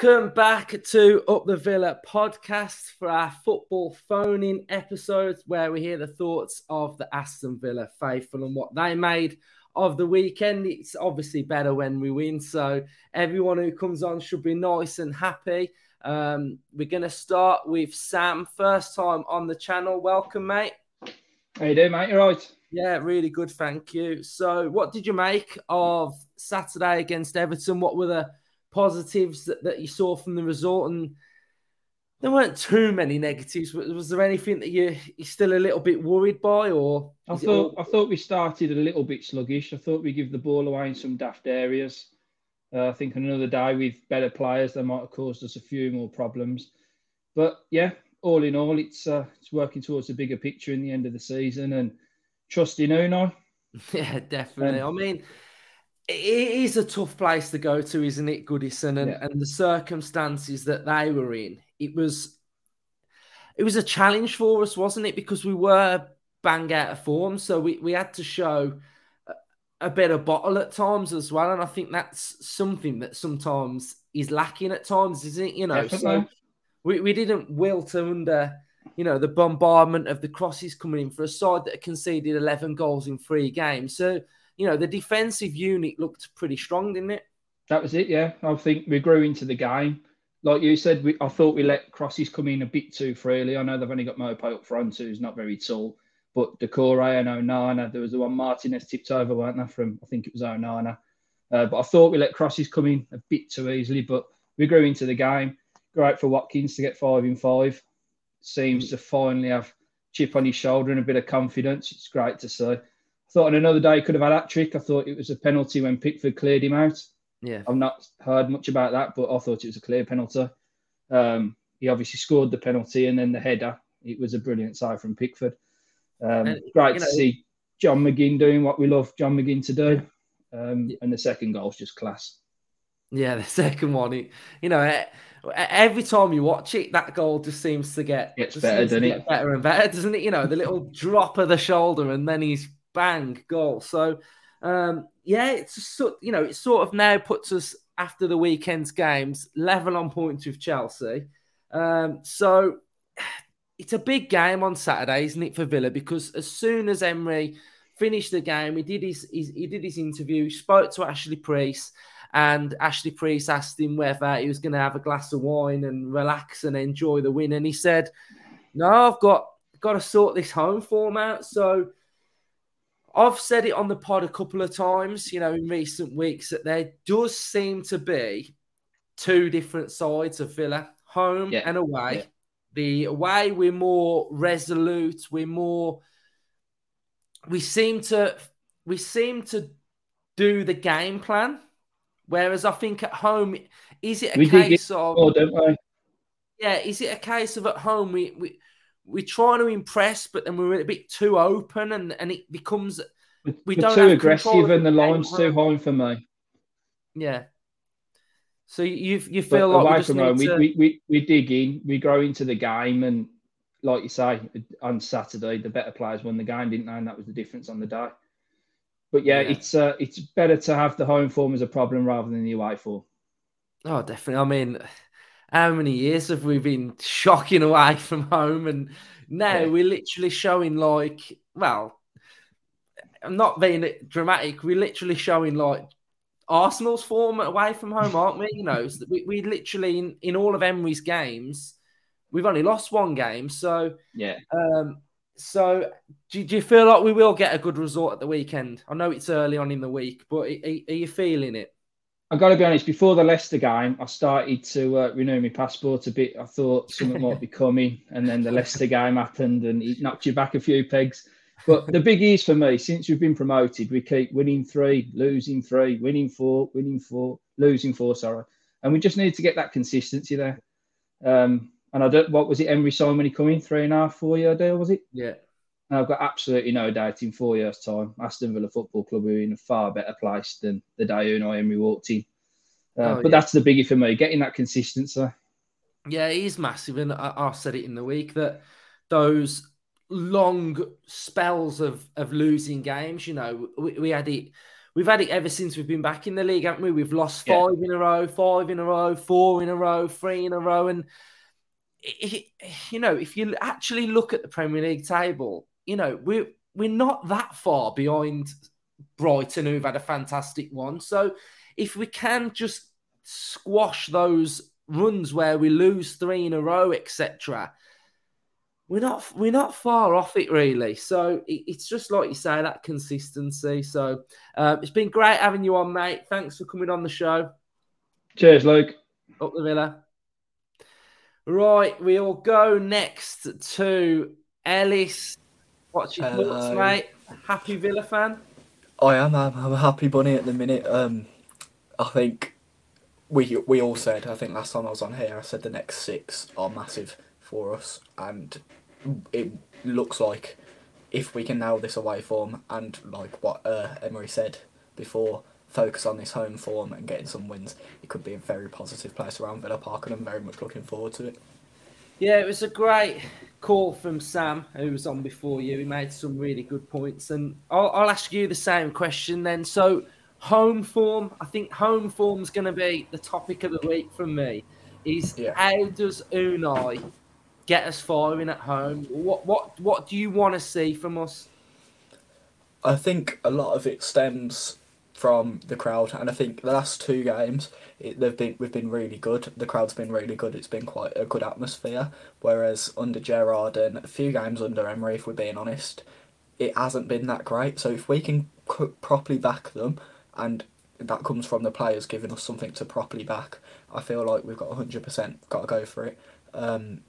Welcome back to Up the Villa podcast for our football phone in episodes where we hear the thoughts of the Aston Villa faithful and what they made of the weekend. It's obviously better when we win, so everyone who comes on should be nice and happy. Um, we're going to start with Sam, first time on the channel. Welcome, mate. How you doing, mate? You're right? Yeah, really good, thank you. So, what did you make of Saturday against Everton? What were the positives that, that you saw from the result? And there weren't too many negatives. Was, was there anything that you, you're still a little bit worried by? Or I thought all... I thought we started a little bit sluggish. I thought we give the ball away in some daft areas. Uh, I think another day with better players, they might have caused us a few more problems. But yeah, all in all, it's uh, it's working towards a bigger picture in the end of the season and trusting Unai. Yeah, definitely. Um, I mean, it is a tough place to go to, isn't it, Goodison? And, yeah. and the circumstances that they were in, it was it was a challenge for us, wasn't it? Because we were bang out of form, so we, we had to show a, a better bottle at times as well. And I think that's something that sometimes is lacking at times, isn't it? You know, Definitely. so we, we didn't wilt under you know the bombardment of the crosses coming in for a side that conceded 11 goals in three games. So you know, the defensive unit looked pretty strong, didn't it? That was it, yeah. I think we grew into the game. Like you said, we, I thought we let crosses come in a bit too freely. I know they've only got Maupay up front, who's not very tall. But Doucouré and Onana, there was the one Martinez tipped over, weren't there, from I think it was Onana. Uh, but I thought we let crosses come in a bit too easily, but we grew into the game. Great for Watkins to get five in five. Seems to finally have chip on his shoulder and a bit of confidence. It's great to see thought on another day he could have had that trick. I thought it was a penalty when Pickford cleared him out. Yeah, I've not heard much about that, but I thought it was a clear penalty. Um, he obviously scored the penalty and then the header. It was a brilliant side from Pickford. Um, and, great to know, see John McGinn doing what we love John McGinn to do. Um, and the second goal is just class. Yeah, the second one, it, you know, every time you watch it, that goal just seems to get, better, doesn't it? Better and better, doesn't it? You know, the little drop of the shoulder, and then he's bang goal. So um, yeah, it's you know it sort of now puts us after the weekend's games level on points with Chelsea. Um, so it's a big game on Saturday, isn't it, for Villa? Because as soon as Emery finished the game, he did his, his he did his interview, he spoke to Ashley Preece, and Ashley Preece asked him whether he was going to have a glass of wine and relax and enjoy the win, and he said, "No, I've got got to sort this home form out." So I've said it on the pod a couple of times, you know, in recent weeks that there does seem to be two different sides of Villa, home yeah. and away. Yeah. The away, we're more resolute, we're more we seem to we seem to do the game plan. Whereas I think at home, is it a we case of we? Yeah, is it a case of at home we we we're trying to impress, but then we're a bit too open, and, and it becomes we we're don't too aggressive, and the line's too high for me. Yeah. So you you feel but like away from home, to... we, we, we dig in, we grow into the game, and like you say, on Saturday the better players won the game, didn't they? And that was the difference on the day. But yeah, yeah. it's uh, it's better to have the home form as a problem rather than the away form. Oh, definitely. I mean, how many years have we been shocking away from home? And now yeah. we're literally showing like, well, I'm not being dramatic. We're literally showing like Arsenal's form away from home, aren't we? You know, we, we literally in, in all of Emery's games, we've only lost one game. So yeah. Um, so do, do, you feel like we will get a good result at the weekend? I know it's early on in the week, but are, are you feeling it? I've got to be honest. Before the Leicester game, I started to uh, renew my passport a bit. I thought something might be coming, and then the Leicester game happened, and it knocked you back a few pegs. But the big is for me, since we've been promoted, we keep winning three, losing three, winning four, winning four, losing four. Sorry, and we just need to get that consistency there. Um, and I don't. What was it? Emery Simon coming three and a half, four year deal was it? Yeah. And I've got absolutely no doubt in four years' time, Aston Villa Football Club are in a far better place than the day Unai Emery walked in. Uh, oh, but yeah. that's the biggie for me, getting that consistency. Yeah, it is massive. And I, I said it in the week that those long spells of, of losing games, you know, we, we had it we've had it ever since we've been back in the league, haven't we? We've lost five yeah. in a row, five in a row, four in a row, three in a row, and it, you know, if you actually look at the Premier League table, you know, we're we're not that far behind Brighton, who've had a fantastic one. So if we can just squash those runs where we lose three in a row, etc., we're not we're not far off it really. So it, it's just like you say that consistency. So uh, it's been great having you on, mate. Thanks for coming on the show. Cheers, Luke. Up the villa. Right, we'll go next to Ellis. What's your Hello. thoughts, mate? Happy Villa fan? I am. I'm, I'm a happy bunny at the minute. Um, I think we we all said. I think last time I was on here, I said the next six are massive for us, and it looks like if we can nail this away form and like what uh, Emery said before, focus on this home form and getting some wins, it could be a very positive place around Villa Park, and I'm very much looking forward to it. Yeah, it was a great call from Sam, who was on before you. He made some really good points, and I'll, I'll ask you the same question then. So, home form, I think home form's going to be the topic of the week for me. Is yeah. how does Unai get us firing at home? What what what do you want to see from us? I think a lot of it stems from the crowd, and I think the last two games it, they've been we've been really good. The crowd's been really good. It's been quite a good atmosphere. Whereas under Gerrard and a few games under Emery, if we're being honest, it hasn't been that great. So if we can properly back them, and that comes from the players giving us something to properly back, I feel like we've got hundred percent got to go for it. Um,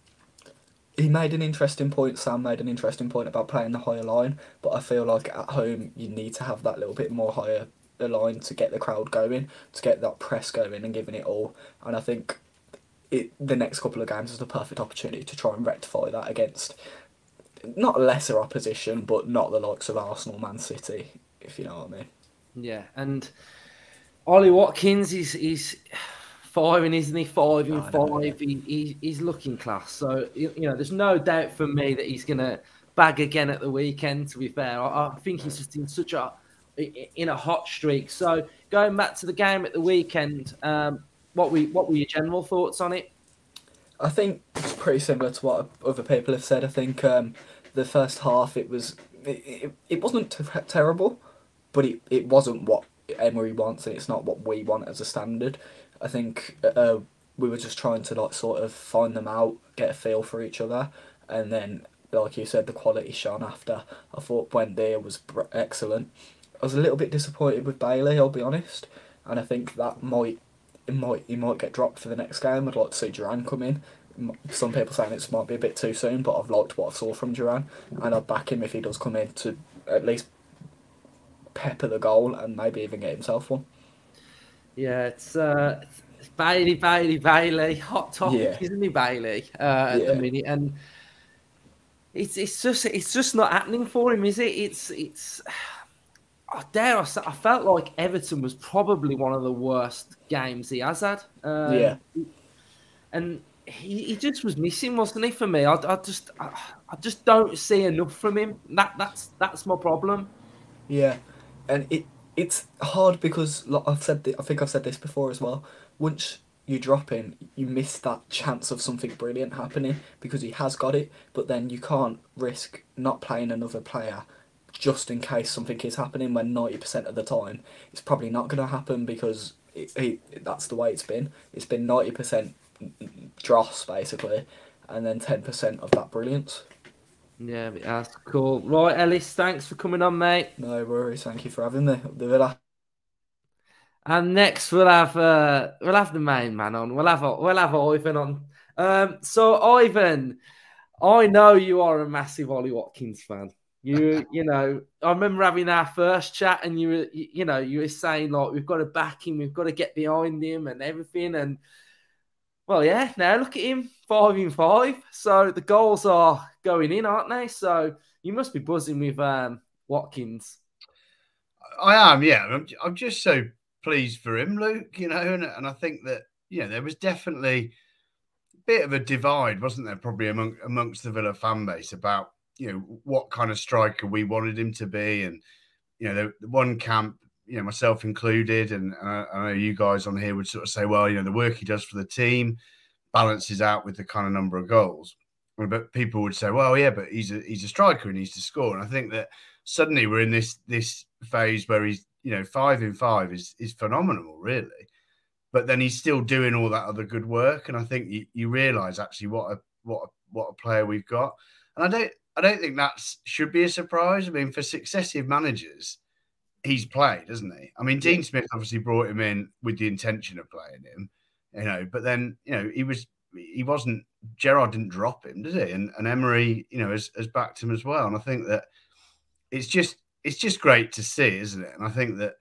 he made an interesting point. Sam made an interesting point about playing the higher line, but I feel like at home you need to have that little bit more higher line to get the crowd going, to get that press going and giving it all. And I think it the next couple of games is the perfect opportunity to try and rectify that against not lesser opposition, but not the likes of Arsenal, Man City, if you know what I mean. Yeah, and Ollie Watkins is is firing, isn't he? Five in five. He, he, he's looking class. So you know, there's no doubt for me that he's gonna bag again at the weekend. To be fair, I, I think he's just in such a in a hot streak. So going back to the game at the weekend, um, what we what were your general thoughts on it? I think it's pretty similar to what other people have said. I think um, the first half it was it, it, wasn't t- terrible, but it, it wasn't what Emery wants, and it's not what we want as a standard. I think uh, we were just trying to like sort of find them out, get a feel for each other, and then like you said, the quality shone after. I thought Buendia was excellent. I was a little bit disappointed with Bailey, I'll be honest, and I think that might it might he might get dropped for the next game. I'd like to see Duran come in. Some people saying it might be a bit too soon, but I've liked what I saw from Duran, and I'd back him if he does come in to at least pepper the goal and maybe even get himself one. Yeah, it's uh, it's Bailey, Bailey, Bailey, hot topic, yeah. isn't he, Bailey? Uh, at yeah. the minute, and it's it's just it's just not happening for him, is it? It's it's I dare I, say, I felt like Everton was probably one of the worst games he has had. Um, yeah, and he, he just was missing, wasn't he? For me, I, I just I, I, just don't see enough from him. That that's that's my problem. Yeah, and it it's hard because like I've said I think I've said this before as well. Once you drop in, you miss that chance of something brilliant happening because he has got it, but then you can't risk not playing another player just in case something is happening when 90% of the time it's probably not going to happen because it, it, that's the way it's been. It's been 90% dross basically and then 10% of that brilliance. Yeah, that's cool. Right, Ellis, thanks for coming on, mate. No worries. Thank you for having me. The villa. And next we'll have uh, we'll have the main man on. We'll have we'll have Ivan on. Um, so Ivan, I know you are a massive Ollie Watkins fan. You, you know, I remember having our first chat, and you were, you know, you were saying like we've got to back him, we've got to get behind him, and everything. And well, yeah, now look at him, five in five. So the goals are going in, aren't they? So you must be buzzing with um, Watkins. I am, yeah. I'm, I'm just so pleased for him, Luke. You know, and, and I think that you know there was definitely a bit of a divide, wasn't there? Probably among amongst the Villa fan base about you know what kind of striker we wanted him to be, and you know the, one camp you know, myself included, and uh, I know you guys on here would sort of say, well, you know, the work he does for the team balances out with the kind of number of goals. But people would say, well, yeah, but he's a he's a striker and he needs to score. And I think that suddenly we're in this this phase where he's you know five in five is is phenomenal, really. But then he's still doing all that other good work, and I think you, you realise actually what a what a, what a player we've got. And I don't I don't think that should be a surprise. I mean, for successive managers, he's played, hasn't he? I mean, Dean Smith obviously brought him in with the intention of playing him, you know, but then you know he was he wasn't Gerrard didn't drop him, did he? And and Emery, you know, has, has backed him as well. And I think that it's just it's just great to see, isn't it? And I think that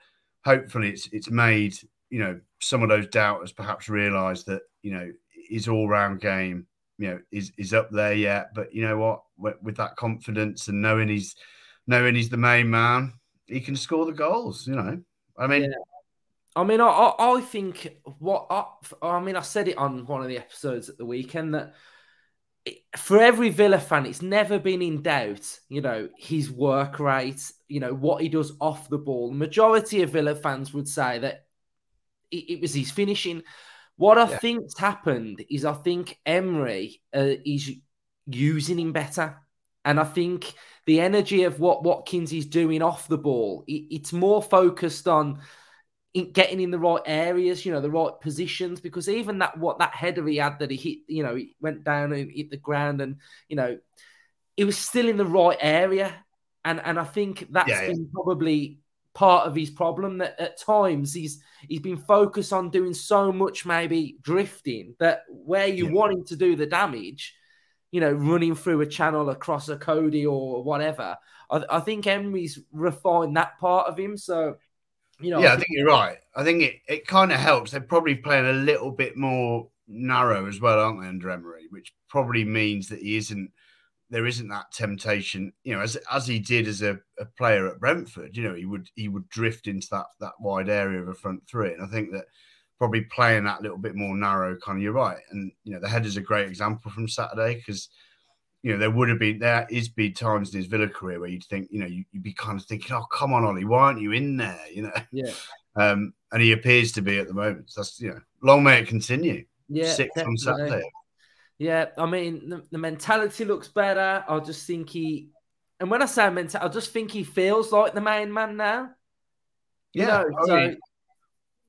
hopefully it's it's made you know some of those doubters perhaps realise that you know his all round game you know is is up there yet. But you know what, with, with that confidence and knowing he's knowing he's the main man, he can score the goals. You know, I mean. Yeah. I mean, I, I think what I, I mean, I said it on one of the episodes at the weekend that for every Villa fan, it's never been in doubt, you know, his work rate, you know, what he does off the ball. The majority of Villa fans would say that it, it was his finishing. What I yeah. think's happened is I think Emery uh, is using him better. And I think the energy of what Watkins is doing off the ball, it, it's more focused on in getting in the right areas, you know, the right positions. Because even that what that header he had that he hit, you know, he went down and hit the ground, and you know, it was still in the right area. And and I think that's yeah, yeah. been probably part of his problem that at times he's he's been focused on doing so much maybe drifting that where you yeah. want him to do the damage you know running through a channel across a Cody or whatever I, I think Emery's refined that part of him so you know, yeah, I think you're right. I think it, it kind of helps. They're probably playing a little bit more narrow as well, aren't they, under Emery? Which probably means that he isn't. There isn't that temptation, you know, as as he did as a, a player at Brentford. You know, he would he would drift into that that wide area of a front three, and I think that probably playing that little bit more narrow, kind of, you're right. And you know, the header's a great example from Saturday because you know, there would have been there is be times in his Villa career where you'd think, you know, you, would be kind of thinking, oh, come on, Ollie, why aren't you in there? You know, yeah. Um, and he appears to be at the moment. So that's you know, long may it continue. Yeah, six on Saturday. Yeah, I mean, the, the, mentality looks better. I just think he, and when I say mental, I just think he feels like the main man now. Yeah, you know, so, mean,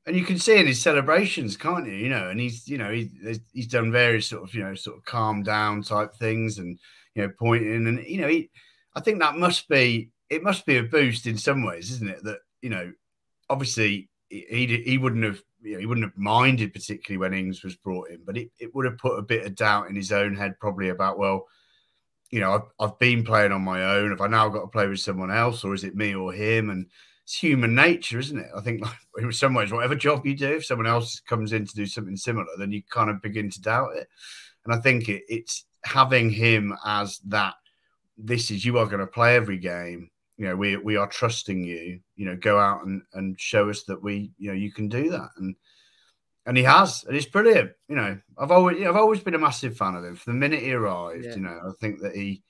and you can see in his celebrations, can't you? You know, and he's you know he, he's done various sort of you know sort of calm down type things, and you know pointing, and you know he, I think that must be it must be a boost in some ways, isn't it? That you know, obviously he he wouldn't have you know, he wouldn't have minded particularly when Ings was brought in, but it, it would have put a bit of doubt in his own head probably about well, you know, I've, I've been playing on my own. Have I now got to play with someone else, or is it me or him? And it's human nature, isn't it? I think like, in some ways, whatever job you do, if someone else comes in to do something similar, then you kind of begin to doubt it. And I think it, it's having him as that. This is you are going to play every game. You know, we we are trusting you. You know, go out and and show us that we, you know, you can do that. And and he has, and it's brilliant. You know, I've always I've always been a massive fan of him from the minute he arrived. Yeah. You know, I think that he,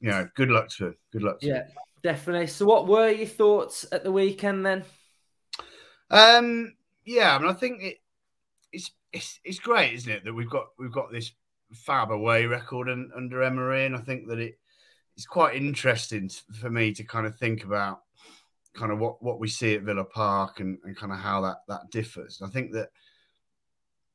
you know, good luck to him. Good luck. yeah. Him. Definitely. So, what were your thoughts at the weekend then? Um, yeah, I mean, I think it, it's it's it's great, isn't it, that we've got we've got this fab away record and, under Emery, and I think that it it's quite interesting for me to kind of think about kind of what what we see at Villa Park and, and kind of how that that differs. I think that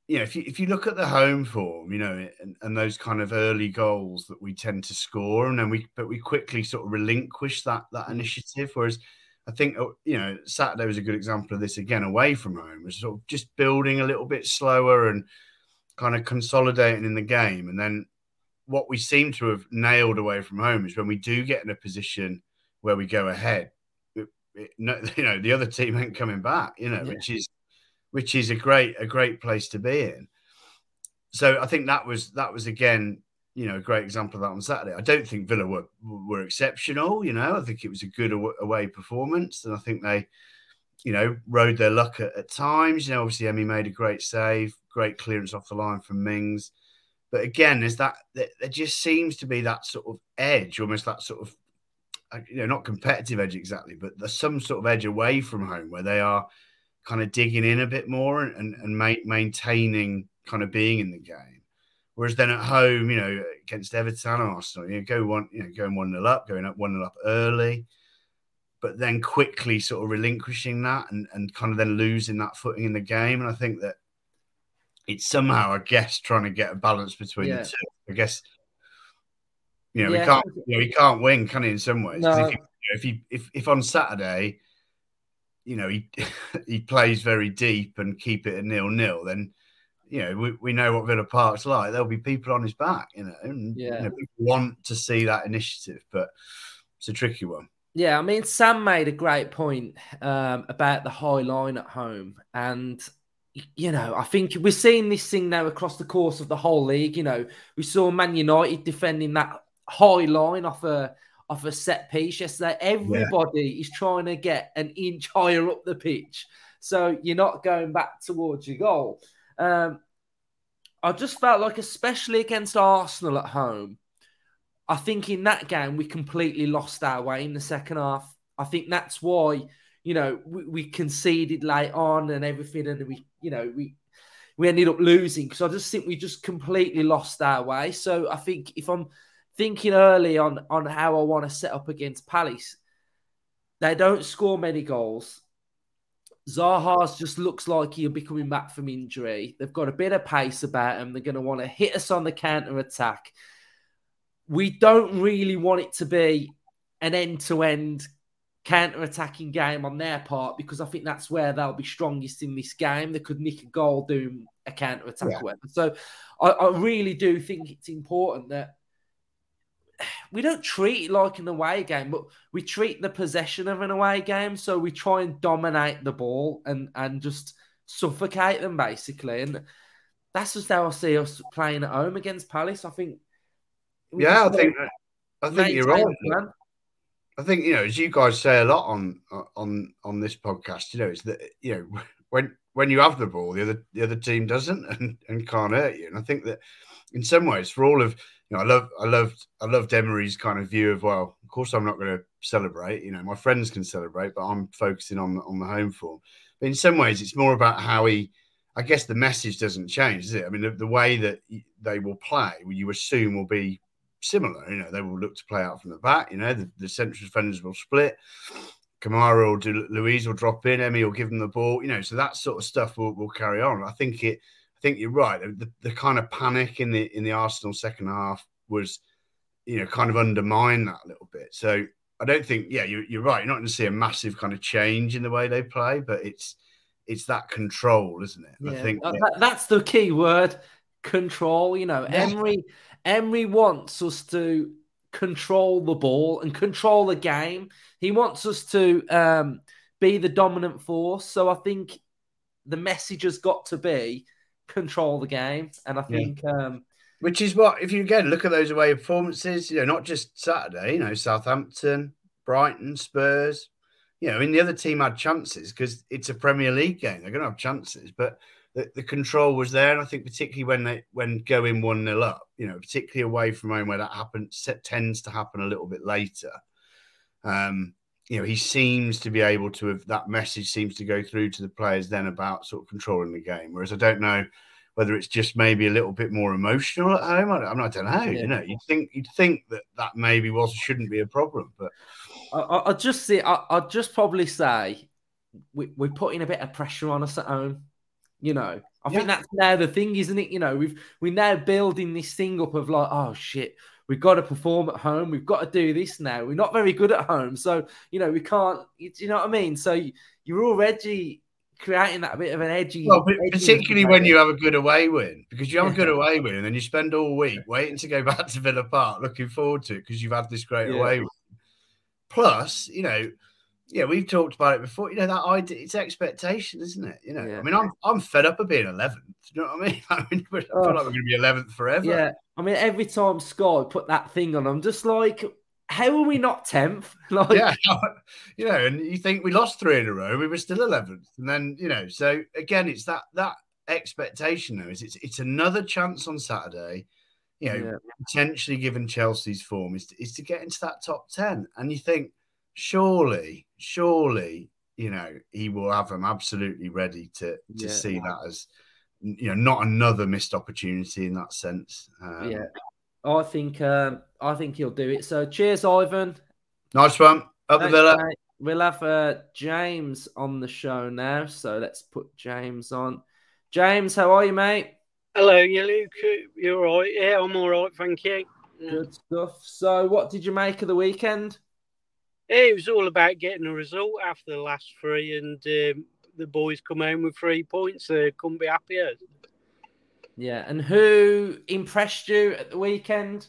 you know, if you if you look at the home form, you know, and, and, those kind of early goals that we tend to score, and then we but we quickly sort of relinquish that that mm. initiative. Whereas I think oh, you know Saturday was a good example of this again away from home, was sort of just building a little bit slower and kind of consolidating in the game, and then what we seem to have nailed away from home is when we do get in a position where we go ahead, it, it, you know, the other team ain't coming back, you know, yeah. which is which is a great a great place to be in. So I think that was that was again, you know, a great example of that on Saturday. I don't think Villa were were exceptional. You know, I think it was a good away performance, and I think they, you know, rode their luck at, at times. You know, obviously Emmy made a great save, great clearance off the line from Mings. But again, there's that there just seems to be that sort of edge, almost that sort of uh, you know, not competitive edge exactly, but there's some sort of edge away from home where they are kind of digging in a bit more and, and, and ma- maintaining kind of being in the game. Whereas then at home, you know, against Everton and Arsenal, you know, go one, you know, going one nil up, going up one nil up early, but then quickly sort of relinquishing that and, and kind of then losing that footing in the game. And I think that it's somehow, I guess, trying to get a balance between yeah. the two. I guess, you know, yeah. we can't, you know, we can't win, can he? In some ways, no. if, if he, if, if on Saturday, you know, he he plays very deep and keep it a nil nil, then you know, we, we know what Villa Park's like. There'll be people on his back, you know, and yeah. you know, people want to see that initiative, but it's a tricky one. Yeah, I mean, Sam made a great point um, about the high line at home, and you know, I think we're seeing this thing now across the course of the whole league. You know, we saw Man United defending that high line off a off a set piece yesterday. Everybody yeah. is trying to get an inch higher up the pitch, so you're not going back towards your goal. Um, I just felt like, especially against Arsenal at home, I think in that game we completely lost our way in the second half. I think that's why you know we, we conceded late on and everything, and we you know we we ended up losing because I just think we just completely lost our way. So I think if I'm thinking early on on how I want to set up against Palace, they don't score many goals. Zaha's just looks like he'll be coming back from injury. They've got a bit of pace about him. They're going to want to hit us on the counter attack. We don't really want it to be an end to end counter attacking game on their part because I think that's where they'll be strongest in this game. They could nick a goal doing a counter attack yeah. So I, I really do think it's important that we don't treat it like an away game, but we treat the possession of an away game. So we try and dominate the ball and and just suffocate them basically. And that's just how I see us playing at home against Palace. I think. Yeah, I think I think you're right. Man. I think you know, as you guys say a lot on on on this podcast, you know, is that you know when when you have the ball, the other the other team doesn't and, and can't hurt you. And I think that in some ways, for all of know, I love, I loved, I loved Emery's kind of view of well, of course I'm not going to celebrate. You know, my friends can celebrate, but I'm focusing on on the home form. But in some ways, it's more about how he. I guess the message doesn't change, is it? I mean, the, the way that they will play, you assume will be similar. You know, they will look to play out from the back. You know, the, the central defenders will split. Kamara or Luiz will drop in. Emmy will give them the ball. You know, so that sort of stuff will, will carry on. I think it think you're right. The, the kind of panic in the in the Arsenal second half was, you know, kind of undermined that a little bit. So I don't think, yeah, you're, you're right. You're not going to see a massive kind of change in the way they play, but it's it's that control, isn't it? Yeah. I think that, that's the key word, control. You know, yeah. Emery Emery wants us to control the ball and control the game. He wants us to um, be the dominant force. So I think the message has got to be control the game. And I think, yeah. um, which is what, if you again look at those away performances, you know, not just Saturday, you know, Southampton, Brighton, Spurs, you know, I mean, the other team had chances because it's a Premier League game. They're going to have chances, but the, the control was there. And I think particularly when they when going one nil up, you know, particularly away from home where that happens, tends to happen a little bit later. Um, you know, he seems to be able to have that message seems to go through to the players then about sort of controlling the game. Whereas I don't know whether it's just maybe a little bit more emotional at home. I don't, I don't know. Yeah. You know, you'd think you'd think that that maybe was shouldn't be a problem, but I, I just see. I, I'd just probably say we, we're putting a bit of pressure on us at home. You know, I yeah. think that's now the thing, isn't it? You know, we've we're now building this thing up of like, oh shit, we've got to perform at home. We've got to do this now. We're not very good at home, so you know we can't. You know what I mean? So you're already creating that bit of an edgy. Well, particularly when you have a good away win, because you have a good away win, and then you spend all week waiting to go back to Villa Park, looking forward to it because you've had this great yeah. away win. Plus, you know, yeah, we've talked about it before. You know that idea, it's expectation, isn't it? You know, yeah. I mean, I'm I'm fed up of being 11th. You know what I mean? I mean, I feel oh. like we're going to be 11th forever. Yeah, I mean, every time Sky put that thing on, I'm just like, how are we not 10th? Like, yeah, you know, and you think we lost three in a row, we were still 11th, and then you know, so again, it's that that expectation though is it's it's another chance on Saturday. you know, Yeah. potentially given Chelsea's form, is to, is to get into that top 10. And you think, surely, surely, you know, he will have them absolutely ready to, to Yeah. see that as, you know, not another missed opportunity in that sense. Um, yeah. I think um, I think he'll do it. So cheers, Ivan. Nice one. Up the Villa. mate. We'll have uh, James on the show now. So let's put James on. James, how are you, mate? Hello, you Luke. You're all right? Yeah, I'm all right, thank you. Good stuff. So, what did you make of the weekend? It was all about getting a result after the last three, and um, the boys come home with three points. They couldn't be happier. Yeah, and who impressed you at the weekend?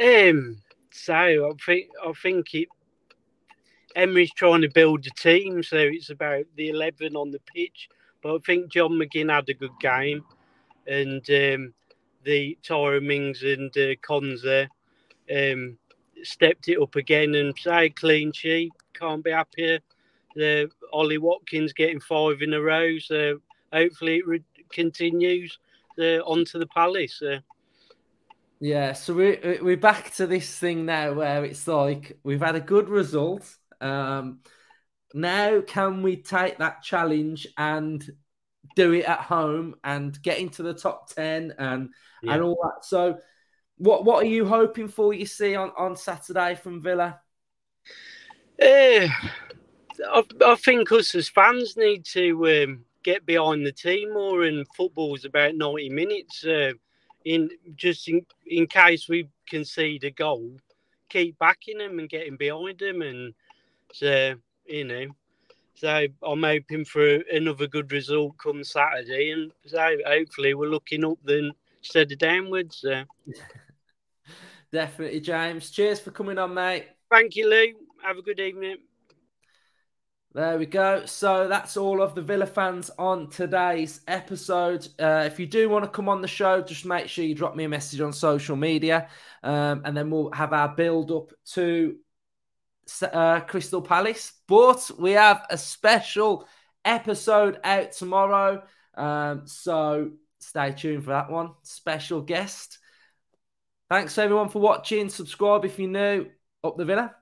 Um, so I think I think it. Emery's trying to build a team, so it's about the eleven on the pitch. But I think John McGinn had a good game, and um, the Tyra Mings and uh, Konsa um, stepped it up again and say clean sheet. Can't be happier. The Ollie Watkins getting five in a row, so hopefully it re- continues uh, onto the Palace. Uh, Yeah, so we're we're back to this thing now where it's like we've had a good result. Um, now can we take that challenge and do it at home and get into the top ten and Yeah. and all that? So, what what are you hoping for? You see on on Saturday from Villa? Uh, I, I think us as fans need to um, get behind the team more, and football's about ninety minutes. Uh, in just in, in case we concede a goal, keep backing them and getting behind them, and so you know. So I'm hoping for another good result come Saturday, and so hopefully we're looking up then instead of downwards. Definitely, James. Cheers for coming on, mate. thank you, Lou. Have a good evening. There we go. So that's all of the Villa fans on today's episode. Uh, if you do want to come on the show, just make sure you drop me a message on social media, um, and then we'll have our build up to uh, Crystal Palace. But we have a special episode out tomorrow, um, so stay tuned for that one. Special guest. Thanks everyone for watching. Subscribe if you're new. Up the Villa.